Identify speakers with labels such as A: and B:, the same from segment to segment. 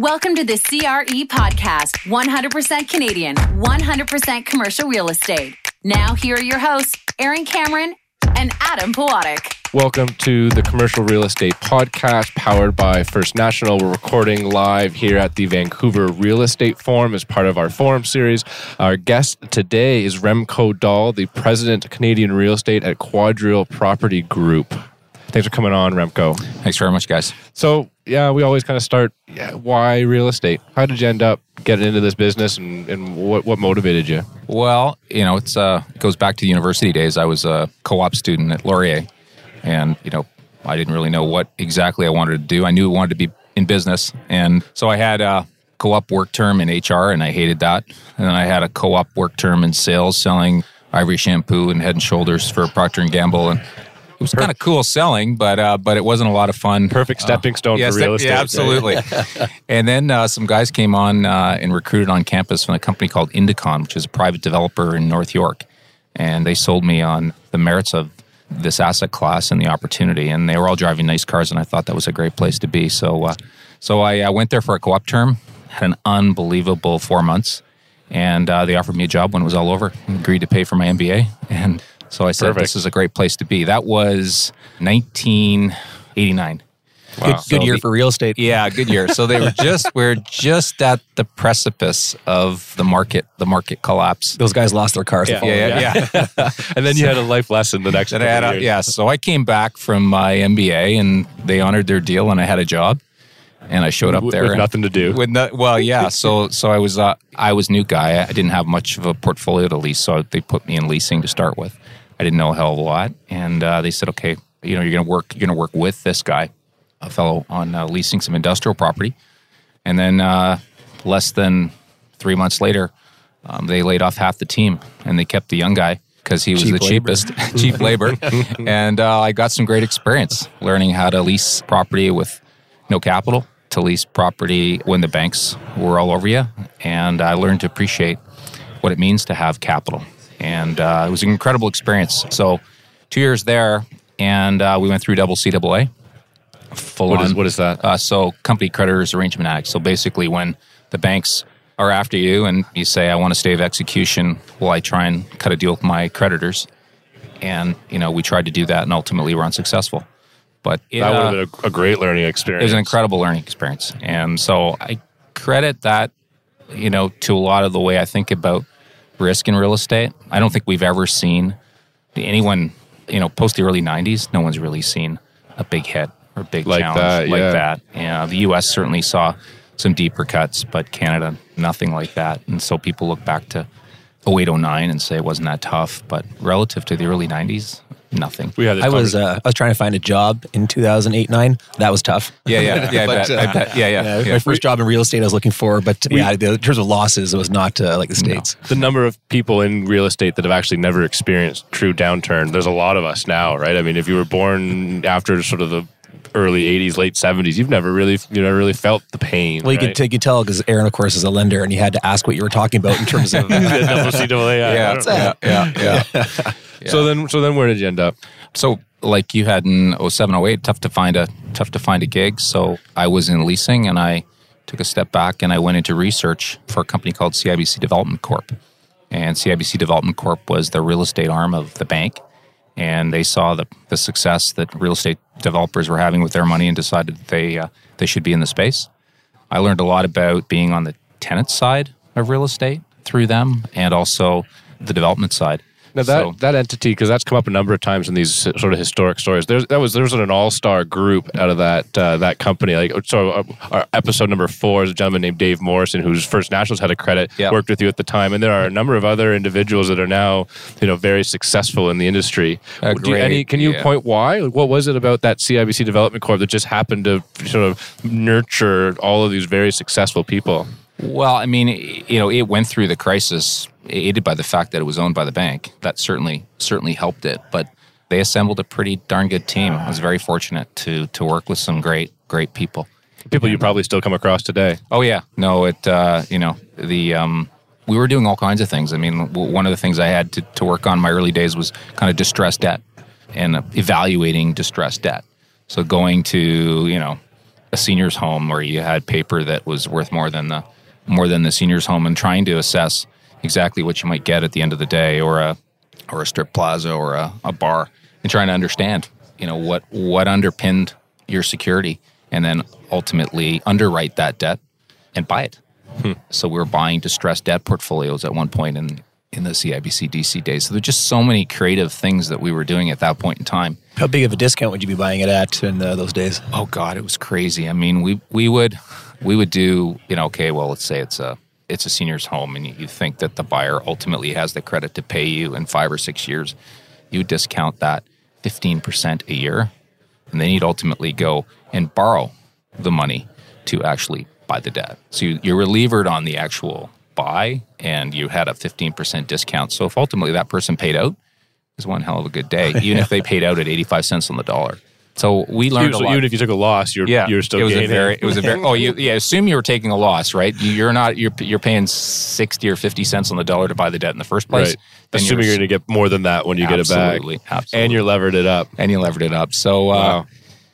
A: Welcome to the CRE podcast 100% Canadian, 100% commercial real estate. Now, here are your hosts, Aaron Cameron and Adam Pawatic.
B: Welcome to the Commercial Real Estate Podcast powered by First National. We're recording live here at the Vancouver Real Estate Forum as part of our forum series. Our guest today is Remco Daal, the president of Canadian Real Estate at QuadReal Property Group. Thanks for coming on, Remco.
C: Thanks very much, guys.
B: So, yeah, we always kind of start yeah, why real estate? How did you end up getting into this business and, and what, what motivated you?
C: Well, you know, it's uh, it goes back to the university days. I was a co op student at Laurier, and, you know, I didn't really know what exactly I wanted to do. I knew I wanted to be in business. And so I had a co op work term in HR, and I hated that. And then I had a co op work term in sales selling ivory shampoo and head and shoulders for Procter and Gamble and it was kind of cool selling, but uh, but it wasn't a lot of fun.
B: Perfect stepping stone
C: uh,
B: for real estate.
C: Yeah, absolutely. and then uh, some guys came on uh, and recruited on campus from a company called Indicon, which is a private developer in North York, and they sold me on the merits of this asset class and the opportunity. And they were all driving nice cars, and I thought that was a great place to be. So uh, so I uh, went there for a co-op term, had an unbelievable four months. And they offered me a job when it was all over. Agreed to pay for my MBA, and so I said, Perfect. this is a great place to be. That was 1989.
D: Wow. Good, good so year the, for real estate.
C: Yeah, good year. So they were just we're just at the precipice of the market, the market collapse.
D: Those guys lost their cars.
C: Yeah, yeah, yeah.
B: yeah. and then you had a life lesson the next. And I
C: had
B: a,
C: yeah. So I came back from my MBA, and they honored their deal, and I had a job, and I showed up there
B: with nothing to do.
C: With no, well, yeah. So so I was uh, I was new guy. I didn't have much of a portfolio to lease, so they put me in leasing to start with. I didn't know a hell of a lot, and uh, they said, okay, you know, you're going to work, you're going to work with this guy, a fellow on uh, leasing some industrial property, and then uh, less than three months later, um, they laid off half the team, and they kept the young guy because he was cheap the labor. cheapest, cheap labor, and uh, I got some great experience learning how to lease property with no capital to lease property when the banks were all over you, and I learned to appreciate what it means to have capital and uh, it was an incredible experience. So, two years there, and uh, we went through double CAA.
B: Full what, on, is, what is that?
C: Uh, so, Company Creditors Arrangement Act. So, basically, when the banks are after you and you say, I want to stay of execution, will I try and cut a deal with my creditors? And, you know, we tried to do that and ultimately we're unsuccessful. But
B: it, that would have been a, a great learning experience.
C: It was an incredible learning experience. And so I credit that, you know, to a lot of the way I think about risk in real estate. I don't think we've ever seen anyone, you know, post the early 90s, no one's really seen a big hit or big like challenge that, like yeah. that. And the US certainly saw some deeper cuts, but Canada, nothing like that. And so people look back to 0809 and say it wasn't that tough, but relative to the early 90s, nothing.
D: We had I was uh, I was trying to find a job in 2008 9. That was tough.
C: Yeah, yeah, yeah. but, I, bet, uh, I bet. Yeah, yeah, yeah.
D: My first job in real estate I was looking for, but we, yeah, in terms of losses, it was not uh, like the states.
B: No. The number of people in real estate that have actually never experienced true downturn. There's a lot of us now, right? I mean, if you were born after sort of the early 80s late 70s you've never really you never really felt the pain
D: well you right? could, you could tell because aaron of course is a lender and you had to ask what you were talking about in terms of yeah,
C: yeah, yeah, yeah,
B: yeah. So then, so then, where did you end up?
C: So, like you had in 07, 08, tough to find a tough to find a gig. So I was in leasing, and I took a step back and I went into research for a company called CIBC Development Corp. And CIBC Development Corp was the real estate arm of the bank, and they saw the the success that real estate developers were having with their money and decided that they uh, they should be in the space. I learned a lot about being on the tenant side of real estate through them, and also the development side.
B: Now that so, that entity, because that's come up a number of times in these sort of historic stories. There's that was there's an all star group out of that uh, that company. Like so, uh, our episode number four is a gentleman named Dave Morrison, whose First Nationals had a credit, yep. worked with you at the time, and there are a number of other individuals that are now you know very successful in the industry. You, any, can you yeah. point why? What was it about that CIBC Development Corp that just happened to sort of nurture all of these very successful people?
C: Well, I mean, you know, it went through the crisis aided by the fact that it was owned by the bank. That certainly certainly helped it. But they assembled a pretty darn good team. I was very fortunate to to work with some great great people.
B: People you probably still come across today.
C: Oh yeah, no, it uh, you know the um, we were doing all kinds of things. I mean, one of the things I had to, to work on my early days was kind of distressed debt and evaluating distressed debt. So going to you know a senior's home where you had paper that was worth more than the more than the senior's home and trying to assess exactly what you might get at the end of the day or a or a strip plaza or a, a bar and trying to understand you know what what underpinned your security and then ultimately underwrite that debt and buy it so we were buying distressed debt portfolios at one point in in the CIBC DC days. So there's just so many creative things that we were doing at that point in time.
D: How big of a discount would you be buying it at in uh, those days?
C: Oh God, it was crazy. I mean, we we would we would do you know okay, well let's say it's a it's a senior's home, and you, think that the buyer ultimately has the credit to pay you in five or six years. You discount that fifteen percent a year, and then you'd ultimately go and borrow the money to actually buy the debt. So you, you're relievered on the actual buy, and you had a fifteen percent discount. So if ultimately that person paid out, was one hell of a good day, even if they paid out at eighty five cents on the dollar. So we learned lot.
B: even if you took a loss, you're
C: Yeah,
B: you're still
C: it was
B: gaining.
C: a very it was a very oh you yeah assume you were taking a loss right You- you're not you're you're paying sixty or fifty cents on the dollar to buy the debt in the first place
B: right. Assuming you're going to get more than that when you get it back,
C: Absolutely, absolutely.
B: and you're levered it up.
C: and you levered it up so uh,
B: Wow.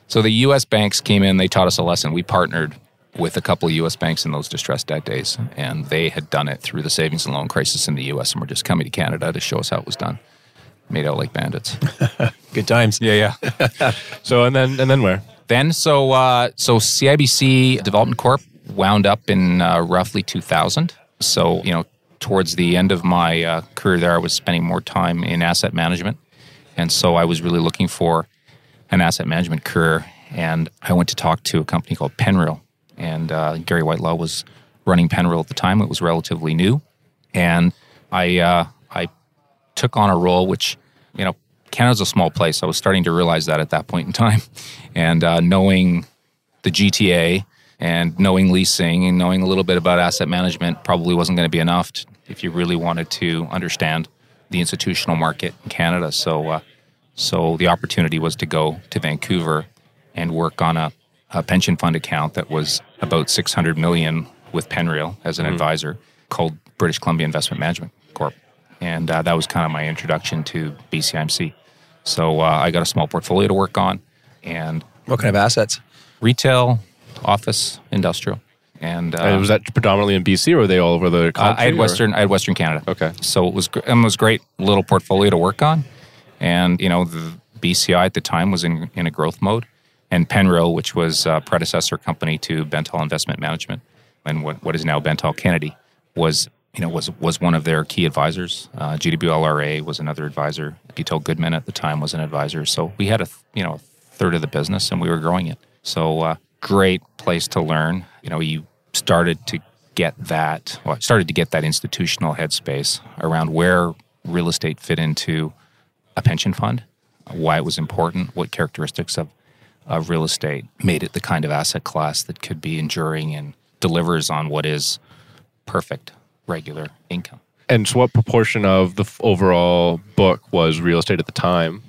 C: so the U.S. banks came in they taught us a lesson we partnered with a couple of U.S. banks in those distressed debt days and they had done it through the savings and loan crisis in the U.S. and were just coming to Canada to show us how it was done made out like bandits
D: Good times.
C: yeah yeah
B: So and then and then where?
C: then so uh, so CIBC Development Corp wound up in uh, roughly 2000. So you know towards the end of my uh, career there, I was spending more time in asset management, and so I was really looking for an asset management career. And I went to talk to a company called Penreal, and uh, Gary Whitelaw was running Penreal at the time. It was relatively new, and I uh, I took on a role which, you know, Canada's a small place. I was starting to realize that at that point in time. And uh, knowing the GTA and knowing leasing and knowing a little bit about asset management probably wasn't going to be enough t- if you really wanted to understand the institutional market in Canada. So, uh, so the opportunity was to go to Vancouver and work on a, a pension fund account that was about 600 million with Penreal as an advisor called British Columbia Investment Management Corp. And uh, that was kind of my introduction to BCIMC. So uh, I got a small portfolio to work on and
D: What kind of assets?
C: retail, office, industrial. And, uh,
B: And was that predominantly in BC, or were they all over the
C: uh. I had
B: or-
C: Western. I had Western Canada.
B: Okay.
C: So it was gr- it was great little portfolio to work on, and you know the BCI at the time was in in a growth mode, and Penreal, which was a predecessor company to Bentall Investment Management, and what what is now Bentall Kennedy, was you know was was one of their key advisors. Uh, GWLRA was another advisor. Guiteau Goodman at the time was an advisor. So we had a you know a third of the business, and we were growing it. So uh, great place to learn. You know you started to get that well, started to get that institutional headspace around where real estate fit into a pension fund, why it was important, what characteristics of, of real estate made it the kind of asset class that could be enduring and delivers on what is perfect regular income.
B: And so, what proportion of the overall book was real estate at the time?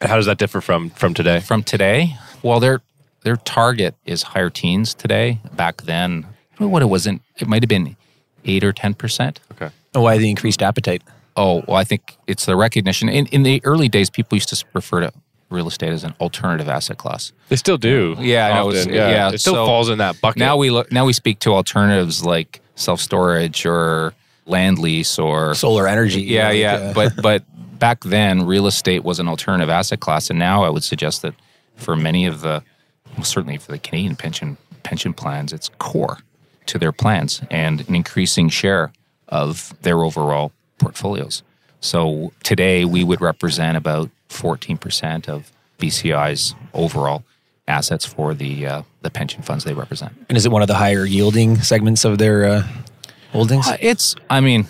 B: And how does that differ from from today?
C: From today, well, their their target is higher teens today. Back then, I don't know what it wasn't. It might have been eight or ten percent.
B: Okay.
D: And why the increased appetite?
C: Oh, well, I think it's the recognition. In, in the early days, people used to refer to real estate as an alternative asset class.
B: They still do.
C: Yeah, I know,
B: often.
C: it's- yeah,
B: It still
C: so
B: falls in that bucket.
C: Now we look. Now we speak to alternatives like self storage or land lease or
D: Solar energy.
C: yeah,
D: like,
C: yeah.
D: uh,
C: but but back then, real estate was an alternative asset class, and now I would suggest that for many of the, well, certainly for the Canadian pension pension plans, it's core to their plans and an increasing share of their overall portfolios. So today, we would represent about fourteen percent of BCI's overall assets for the uh, the pension funds they represent.
D: and is it one of the higher yielding segments of their uh, holdings?
C: Uh, It's, I mean,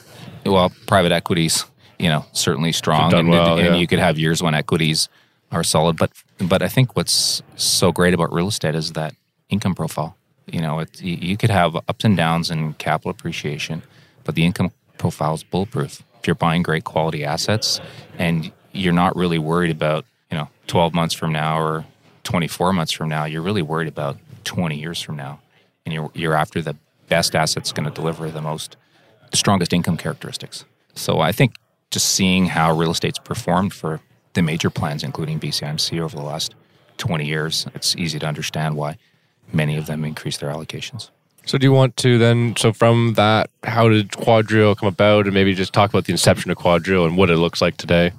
C: well, private equities, you know, certainly strong,
B: Done
C: and,
B: well,
C: and
B: yeah.
C: you could have years when equities are solid. But but I think what's so great about real estate is that income profile. You know, it, you you could have ups and downs in capital appreciation, but the income profile is bulletproof. If you're buying great quality assets and you're not really worried about, you know, 12 months from now or 24 months from now, you're really worried about 20 years from now. And you're, you're after the best assets going to deliver the most, strongest income characteristics. So I think just seeing how real estate's performed for the major plans, including BCIMC over the last 20 years, it's easy to understand why many of them increased their allocations.
B: So do you want to then? So from that, how did QuadReal come about, and maybe just talk about the inception of QuadReal and what it looks like today?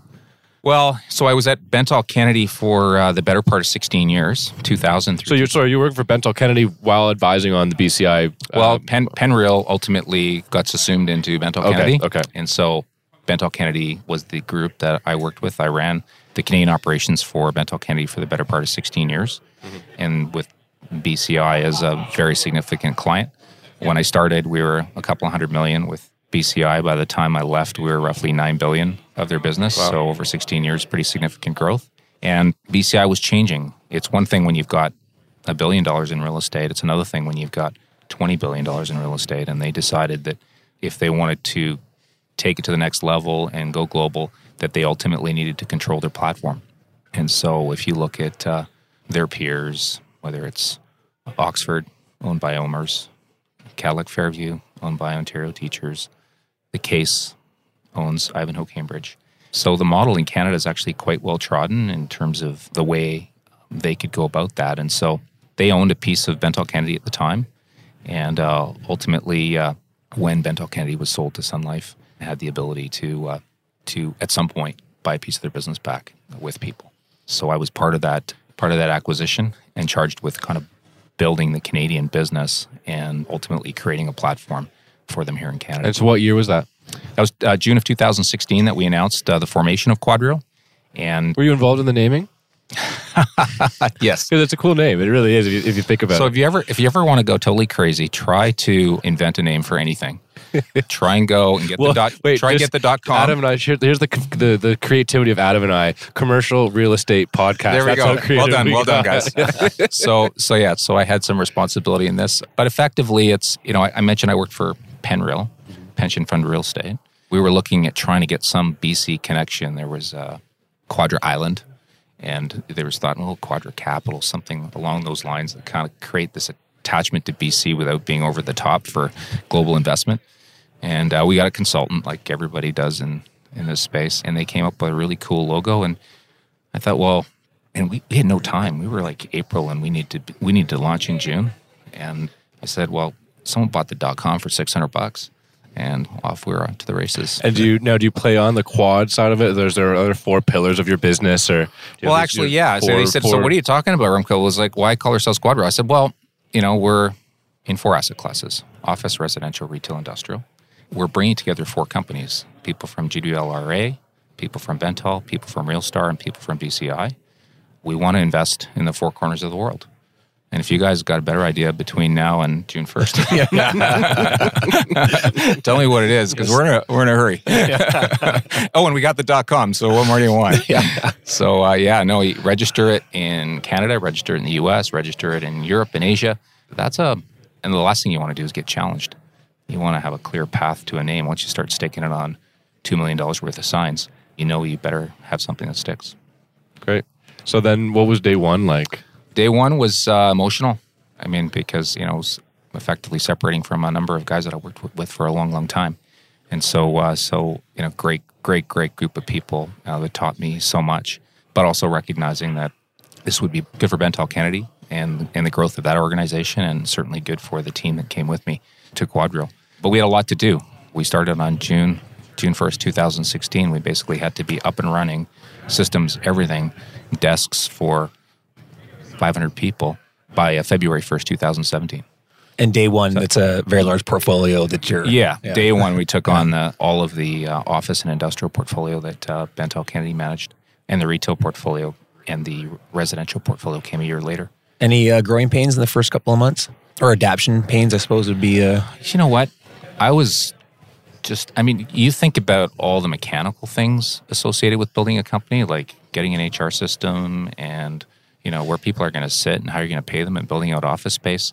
C: Well, so I was at Bentall Kennedy for uh, the better part of 16 years, 2000.
B: So you're sorry, you worked for Bentall Kennedy while advising on the BCI.
C: Well,
B: uh,
C: Penn, Penreal ultimately got assumed into Bentall
B: Okay,
C: Kennedy.
B: okay.
C: And so Bentall Kennedy was the group that I worked with. I ran the Canadian operations for Bentall Kennedy for the better part of 16 years.
B: Mm-hmm.
C: And with BCI as a very significant client. When I started, we were a couple of hundred million with BCI. By the time I left, we were roughly 9 billion of their business. So over 16 years, pretty significant growth. And BCI was changing. It's one thing when you've got a billion dollars in real estate. It's another thing when you've got $20 billion in real estate. And they decided that if they wanted to take it to the next level and go global, that they ultimately needed to control their platform. And so if you look at uh, their peers, whether it's Oxford, owned by Omers, Cadillac Fairview, owned by Ontario Teachers, the Caisse owns Ivanhoe Cambridge. So the model in Canada is actually quite well trodden in terms of the way they could go about that. And so they owned a piece of Bentall Kennedy at the time. And uh, ultimately, uh, when Bentall Kennedy was sold to Sun Life, had the ability to, uh, to at some point buy a piece of their business back with people. So I was part of that part of that acquisition and charged with kind of building the Canadian business and ultimately creating a platform for them here in Canada.
B: and so what year was that?
C: That was uh, June of 2016 that we announced uh, the formation of QuadReal. And
B: Were you involved in the naming?
C: yes.
B: Because it's a cool name. It really is. If you, if you think about
C: So
B: it.
C: if you ever if you ever want to go totally crazy, try to invent a name for anything. try and go and get
B: Well,
C: the dot.
B: wait,
C: try and get the dot com.
B: Adam and I. Here, here's the, the the creativity of Adam and I. Commercial real estate podcast.
C: There we
B: That's
C: go. Well done,
B: we
C: well done, guys. so, so yeah, so I had some responsibility in this, but effectively, it's you know I, I mentioned I worked for Penreal, Pension Fund Real Estate. We were looking at trying to get some BC connection. There was uh, Quadra Island, and there was thought, well, Quadra Capital, something along those lines that kind of create this attachment to BC without being over the top for global investment. And uh, we got a consultant, like everybody does in in this space, and they came up with a really cool logo. And I thought, well, and we, we had no time. We were like April, and we need to we need to launch in June. And I said, well, someone bought the dot com for six hundred bucks, and off we were to the races.
B: And do you now? Do you play on the quad side of it? There's there other four pillars of your business, or you
C: well, actually, yeah. so
B: four-
C: they said, so what are you talking about? Remco was like, why call ourselves QuadReal? I said, well, you know, we're in four asset classes: office, residential, retail, industrial. We're bringing together four companies: people from GWLRA, people from Bentall, people from Realstar, and people from BCI. We want to invest in the four corners of the world. And if you guys got a better idea between now and June first, tell me what it is because we're in a we're in a hurry. oh, and we got the dot com. So what more do you want? yeah. So uh, yeah, no, register it in Canada, register it in the U.S., register it in Europe and Asia. That's a and the last thing you want to do is get challenged. You want to have a clear path to a name. Once you start staking it on two million dollars worth of signs, you know you better have something that sticks.
B: Great. So then, what was day one like?
C: Day one was uh, emotional. I mean, because you know, I was effectively separating from a number of guys that I worked with, for a long, long time, and so, uh, so you know, great, great, great group of people uh, that taught me so much. But also recognizing that this would be good for Bentall Kennedy and and the growth of that organization, and certainly good for the team that came with me to QuadReal. But we had a lot to do. We started on June June first, two thousand sixteen. We basically had to be up and running, systems, everything, desks for 500 people by uh, February 1st, 2017.
D: And day one, it's a very large portfolio that you're.
C: Yeah, day one, we took on uh, all of the uh, office and industrial portfolio that uh, Bentall Kennedy managed, and the retail portfolio and the residential portfolio came a year later.
D: Any uh, growing pains in the first couple of months? Or adaption pains, I suppose, would be. Uh,
C: You know what? I was just, I mean, you think about all the mechanical things associated with building a company, like getting an HR system and, you know, where people are going to sit and how you're going to pay them and building out office space.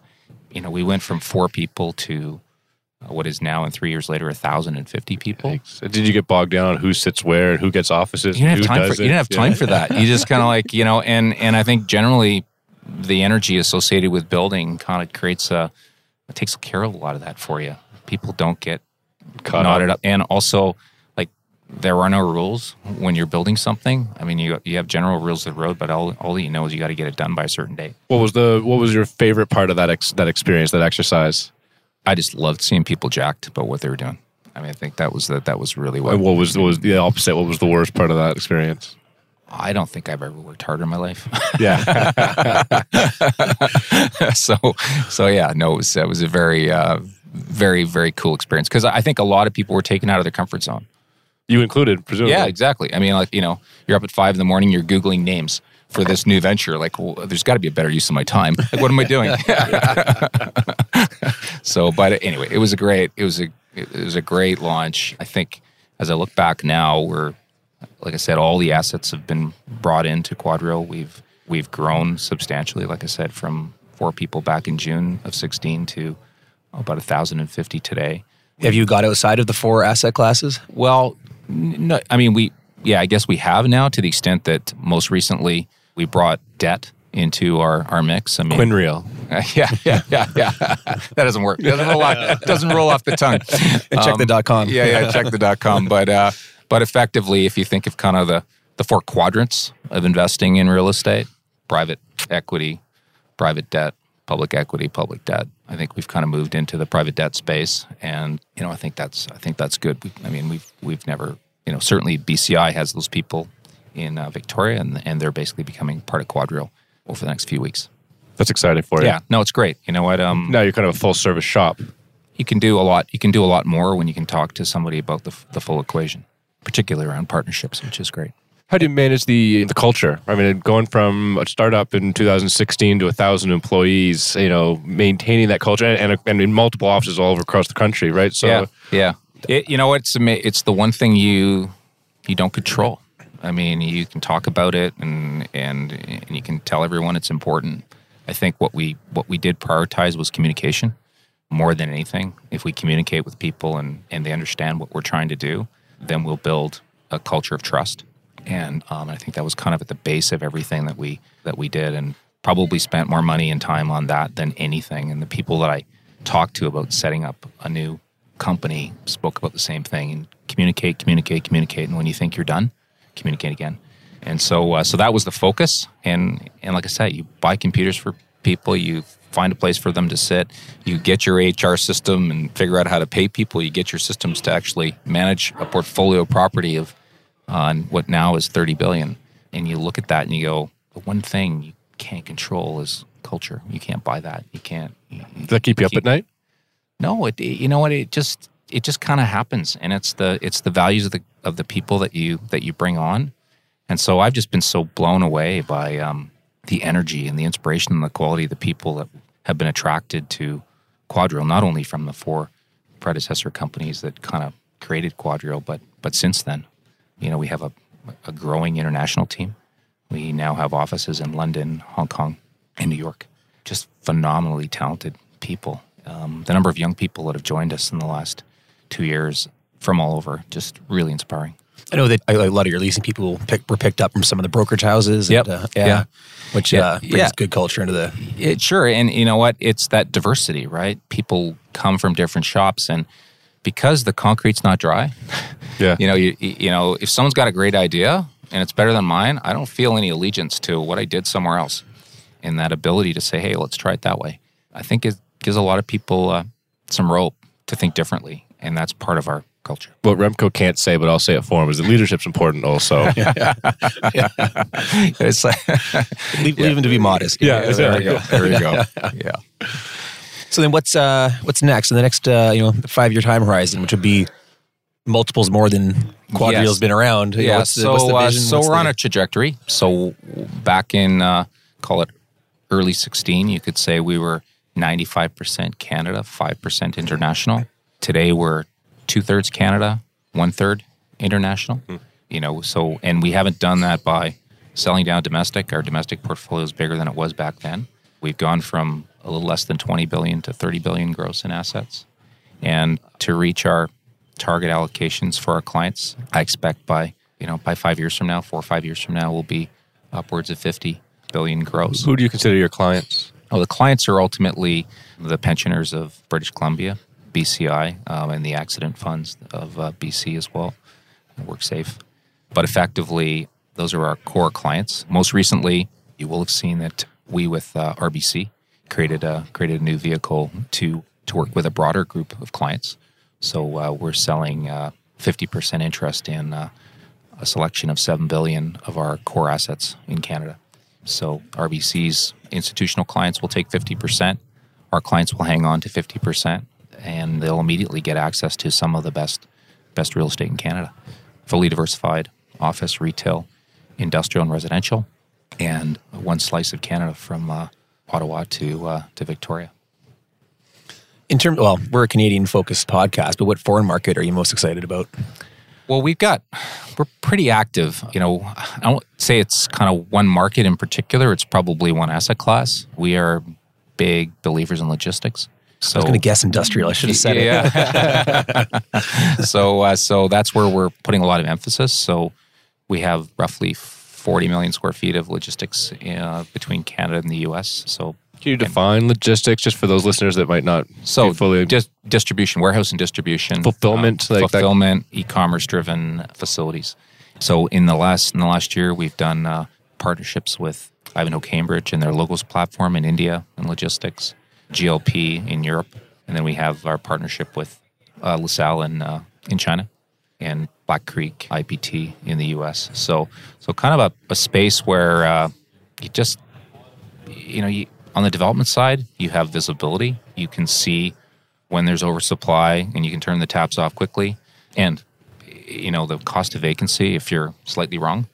C: You know, we went from four people to uh, what is now, and three years later, 1,050 people.
B: So did you get bogged down on who sits where and who gets offices?
C: You didn't have
B: who
C: time for you didn't have time for that. You just kind of like you know, and and I think generally the energy associated with building kind of creates a it takes care of a lot of that for you. People don't get
B: Caught
C: knotted up, and also there are no rules when you're building something. I mean, you you have general rules of the road, but all all you know is you got to get it done by a certain date.
B: What was the what was your favorite part of that ex, that experience, that exercise?
C: I just loved seeing people jacked about what they were doing. I mean, I think that was the, that was really what.
B: And what was what was the opposite? What was the worst part of that experience?
C: I don't think I've ever worked harder in my life.
B: Yeah.
C: so so yeah, no, it was it was a very uh, very very cool experience because I think a lot of people were taken out of their comfort zone.
B: You included, presumably.
C: Yeah, exactly. I mean, like you know, you're up at five in the morning, you're googling names for this new venture. Like, well, there's got to be a better use of my time. Like, what am I doing? so, but anyway, it was a great. It was a it was a great launch. I think as I look back now, we're like I said, all the assets have been brought into QuadReal. We've we've grown substantially. Like I said, from four people back in June of 16 to about 1,050 today.
D: Have you got outside of the four asset classes?
C: Well, n- no, I mean, we, yeah, I guess we have now to the extent that most recently we brought debt into our, our mix. I mean,
B: Quinreal.
C: yeah, yeah, yeah, yeah. that doesn't work. It doesn't roll off, doesn't roll off the tongue.
D: check the dot com.
C: Yeah, yeah, check the dot com. But, uh, but effectively, if you think of kind of the, the four quadrants of investing in real estate, private equity, private debt, public equity, public debt. I think we've kind of moved into the private debt space, and you know, I think that's I think that's good. We, I mean, we've we've never, you know, certainly BCI has those people in uh, Victoria, and and they're basically becoming part of QuadReal over the next few weeks.
B: That's exciting for you.
C: Yeah, no, it's great. You know what? Um,
B: Now you're kind of a full service shop.
C: you can do a lot. You can do a lot more when you can talk to somebody about the the full equation, particularly around partnerships, which is great.
B: How do you manage the the culture? I mean, going from a startup in 2016 to a thousand employees, you know, maintaining that culture and, and, and in multiple offices all over across the country, right? So,
C: yeah, yeah. It, you know? It's it's the one thing you you don't control. I mean, you can talk about it and and and you can tell everyone it's important. I think what we what we did prioritize was communication more than anything. If we communicate with people and and they understand what we're trying to do, then we'll build a culture of trust. And um, I think that was kind of at the base of everything that we that we did, and probably spent more money and time on that than anything. And the people that I talked to about setting up a new company spoke about the same thing and communicate, communicate, communicate. And when you think you're done, communicate again. And so, uh, so that was the focus. And and like I said, you buy computers for people, you find a place for them to sit, you get your HR system and figure out how to pay people. You get your systems to actually manage a portfolio property of on what now is 30 billion. And you look at that and you go, the one thing you can't control is culture. You can't buy that. You can't. you-
B: does that keep you up at night?
C: no, it, you know what? It just it just kind of happens, and it's the it's the values of the of the people that you that you bring on, and so I've just been so blown away by um, the energy and the inspiration and the quality of the people that have been attracted to QuadReal, not only from the four predecessor companies that kind of created QuadReal, but but since then, you know, we have a a growing international team. We now have offices in London, Hong Kong, and New York. Just phenomenally talented people. Um, the number of young people that have joined us in the last two years from all over, just really inspiring.
D: I know that a lot of your leasing people pick, were picked up from some of the brokerage houses.
C: Yep.
D: And, uh, yeah,
C: Yeah.
D: Which
C: Yeah.
D: uh, brings
C: Yeah.
D: good culture into the.
C: It, sure, and you know what? It's that diversity, right? People come from different shops, and because the concrete's not dry,
B: Yeah.
C: you know, you, you know, if someone's got a great idea and it's better than mine, I don't feel any allegiance to what I did somewhere else. And that ability to say, "Hey, let's try it that way," I think it gives a lot of people uh, some rope to think differently, and that's part of our culture.
B: What Remco can't say, but I'll say it for him, is that leadership's important also. yeah. yeah.
C: It's like,
D: Leave, leave them to be modest.
B: Yeah,
C: there
B: exactly.
C: you go. There you go. Yeah.
D: So then, what's uh, what's next in the next uh, you know five year time horizon, which would be multiples more than QuadReal's
C: Yes.
D: been around? You know,
C: Yeah,
D: what's the,
C: so
D: what's the
C: uh, so
D: What's
C: we're
D: the-
C: on a trajectory. So back in uh, call it early 16, you could say we were 95% Canada, 5% international. Today we're two thirds Canada, one third international. You know, so and we haven't done that by selling down domestic. Our domestic portfolio is bigger than it was back then. We've gone from a little less than 20 billion to 30 billion gross in assets. And to reach our target allocations for our clients, I expect by you know by five years from now, four or five years from now, we'll be upwards of 50 billion gross.
B: Who do you consider your clients?
C: Oh, the clients are ultimately the pensioners of British Columbia, BCI, um, and the accident funds of uh, BC as well. WorkSafe. But effectively, those are our core clients. Most recently, you will have seen that we with uh, RBC created a created a new vehicle to to work with a broader group of clients. So uh, we're selling uh, fifty percent interest in uh, a selection of seven billion of our core assets in Canada. So RBC's institutional clients will take fifty percent. Our clients will hang on to fifty percent, and they'll immediately get access to some of the best best real estate in Canada, fully diversified office, retail, industrial, and residential, and one slice of Canada from uh, Ottawa to uh, to Victoria.
D: In terms, well, we're a Canadian focused podcast, but what foreign market are you most excited about?
C: Well, we've got we're pretty active. You know, I don't say it's kind of one market in particular. It's probably one asset class. We are big believers in logistics. So
D: I was going to guess industrial. I should have said it.
C: yeah. so uh, so that's where we're putting a lot of emphasis. So we have roughly 40 million square feet of logistics uh, between Canada and the U.S. So
B: Can you define logistics just for those listeners that might not
C: so
B: fully
C: dis- distribution, warehouse and distribution,
B: Fulfillment,
C: um,
B: like that-
C: fulfillment, e-commerce driven facilities. So in the last in the last year, we've done uh, partnerships with Ivanhoe Cambridge and their Logos platform in India and logistics, GLP in Europe, and then we have our partnership with uh, LaSalle in uh, in China, and Black Creek IPT in the U.S. So so kind of a, a space where uh, you just you know you, on the development side you have visibility, you can see when there's oversupply and you can turn the taps off quickly. And you know the cost of vacancy, if you're slightly wrong,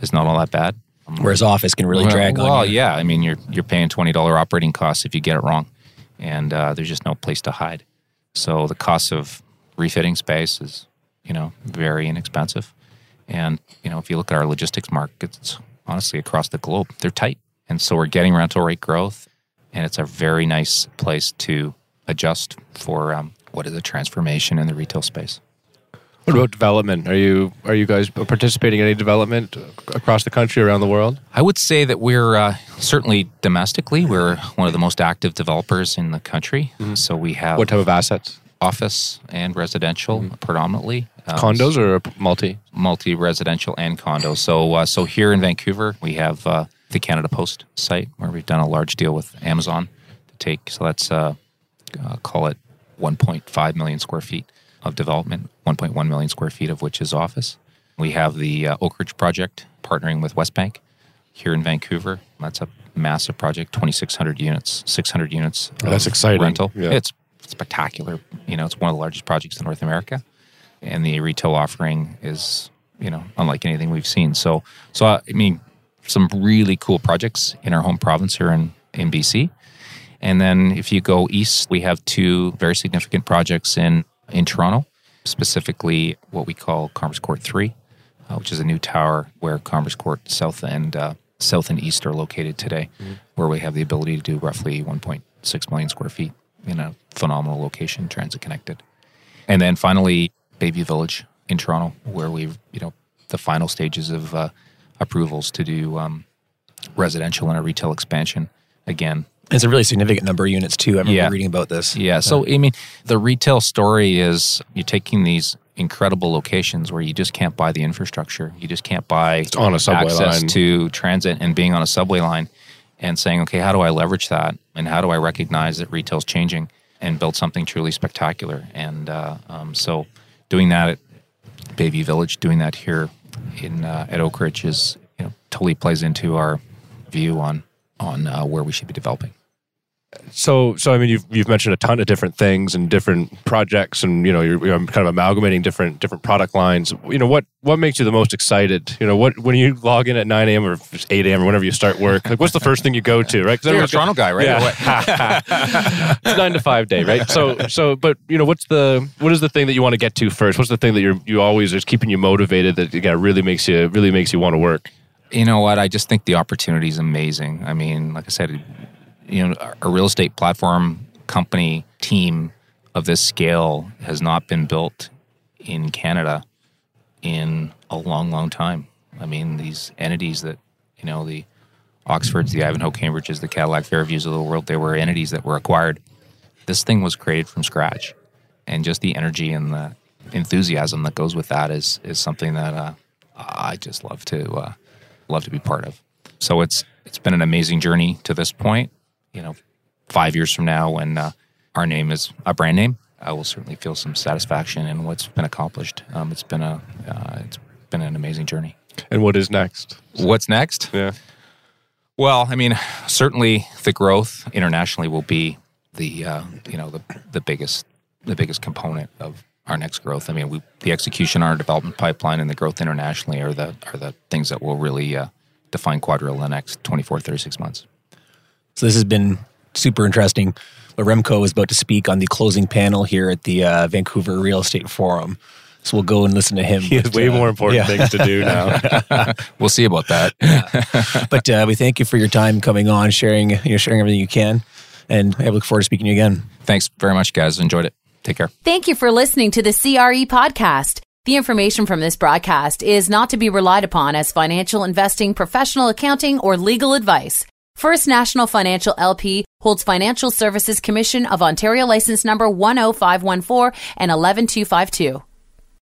C: is not all that bad.
D: Whereas office can really
C: well,
D: drag
C: well,
D: on you.
C: yeah, I mean you're you're paying twenty dollar operating costs if you get it wrong, and uh, there's just no place to hide. So the cost of refitting space is you know very inexpensive, and you know if you look at our logistics markets, honestly across the globe, they're tight, and so we're getting rental rate growth, and it's a very nice place to adjust for um, what is a transformation in the retail space.
B: What about development? Are you are you guys participating in any development across the country, around the world?
C: I would say that we're uh, certainly domestically, we're one of the most active developers in the country. So we have
B: What type of assets?
C: office and residential predominantly. Um,
B: Condos or multi?
C: multi-residential and condos. So, uh, so here in Vancouver, we have uh, the Canada Post site where we've done a large deal with Amazon to take. So that's uh, uh, call it 1.5 million square feet of development, 1.1 million square feet of which is office. We have the uh, Oakridge project partnering with Westbank here in Vancouver. That's a massive project, 2,600 units, 600 units.
B: Oh, that's exciting.
C: Rental.
B: Yeah.
C: It's spectacular. You know, it's one of the largest projects in North America, and the retail offering is you know unlike anything we've seen. So, so uh, I mean, some really cool projects in our home province here in in BC. And then if you go east, we have two very significant projects in in Toronto, specifically what we call Commerce Court Three, uh, which is a new tower where Commerce Court South and uh, South and East are located today, where we have the ability to do roughly 1.6 million square feet in a phenomenal location, transit connected. And then finally, Bayview Village in Toronto, where we've you know the final stages of uh, approvals to do um, residential and a retail expansion. Again,
D: It's a really significant number of units too. I remember
C: Yeah.
D: reading about this.
C: yeah. So I mean, the retail story is you're taking these incredible locations where you just can't buy the infrastructure. You just can't buy
B: on a subway
C: access
B: line.
C: to transit and being on a subway line and saying, okay, how do I leverage that? And how do I recognize that retail's changing and build something truly spectacular? And uh, um, so doing that at Bayview Village, doing that here in uh, at Oakridge is you know totally plays into our view on on uh, where we should be developing.
B: So, so I mean, you've you've mentioned a ton of different things and different projects, and you know, you're, you're kind of amalgamating different different product lines. You know, what what makes you the most excited? You know, what when you log in at nine a.m. or eight a.m. or whenever you start work, like what's the first thing you go to, right? 'Cause
C: You're a Toronto guy, right?
B: Yeah, it's nine to five day, right? So, so, but you know, what's the what is the thing that you want to get to first? What's the thing that you're you always is keeping you motivated that again really makes you really makes you want to work?
C: You know what? I just think the opportunity is amazing. I mean, like I said, you know, a real estate platform company team of this scale has not been built in Canada in a long, long time. I mean, these entities that, you know, the Oxfords, the Ivanhoe Cambridges, the Cadillac Fairviews of the world, they were entities that were acquired. This thing was created from scratch. And just the energy and the enthusiasm that goes with that is is something that uh, I just love to uh, love to be part of. So it's it's been an amazing journey to this point. You know, five years from now, when uh, our name is a brand name, I will certainly feel some satisfaction in what's been accomplished. Um, it's been a uh, it's been an amazing journey.
B: And what is next?
C: What's next?
B: Yeah.
C: Well, I mean, certainly the growth internationally will be the uh, you know the the biggest the biggest component of our next growth. I mean, we, the execution, on our development pipeline, and the growth internationally are the are the things that will really uh, define QuadReal in the next 24, 36 months.
D: So this has been super interesting. Remco is about to speak on the closing panel here at the uh, Vancouver Real Estate Forum. So we'll go and listen to him.
B: He has
D: But,
B: way
D: uh,
B: more important
D: yeah.
B: things to do now.
C: We'll see about that.
D: But uh, we thank you for your time coming on, sharing you know sharing everything you can, and I look forward to speaking to you again.
C: Thanks very much, guys. Enjoyed it. Take care.
A: Thank you for listening to the CRE podcast. The information from this broadcast is not to be relied upon as financial investing, professional accounting, or legal advice. First National Financial LP holds Financial Services Commission of Ontario license number 10514 and 11252.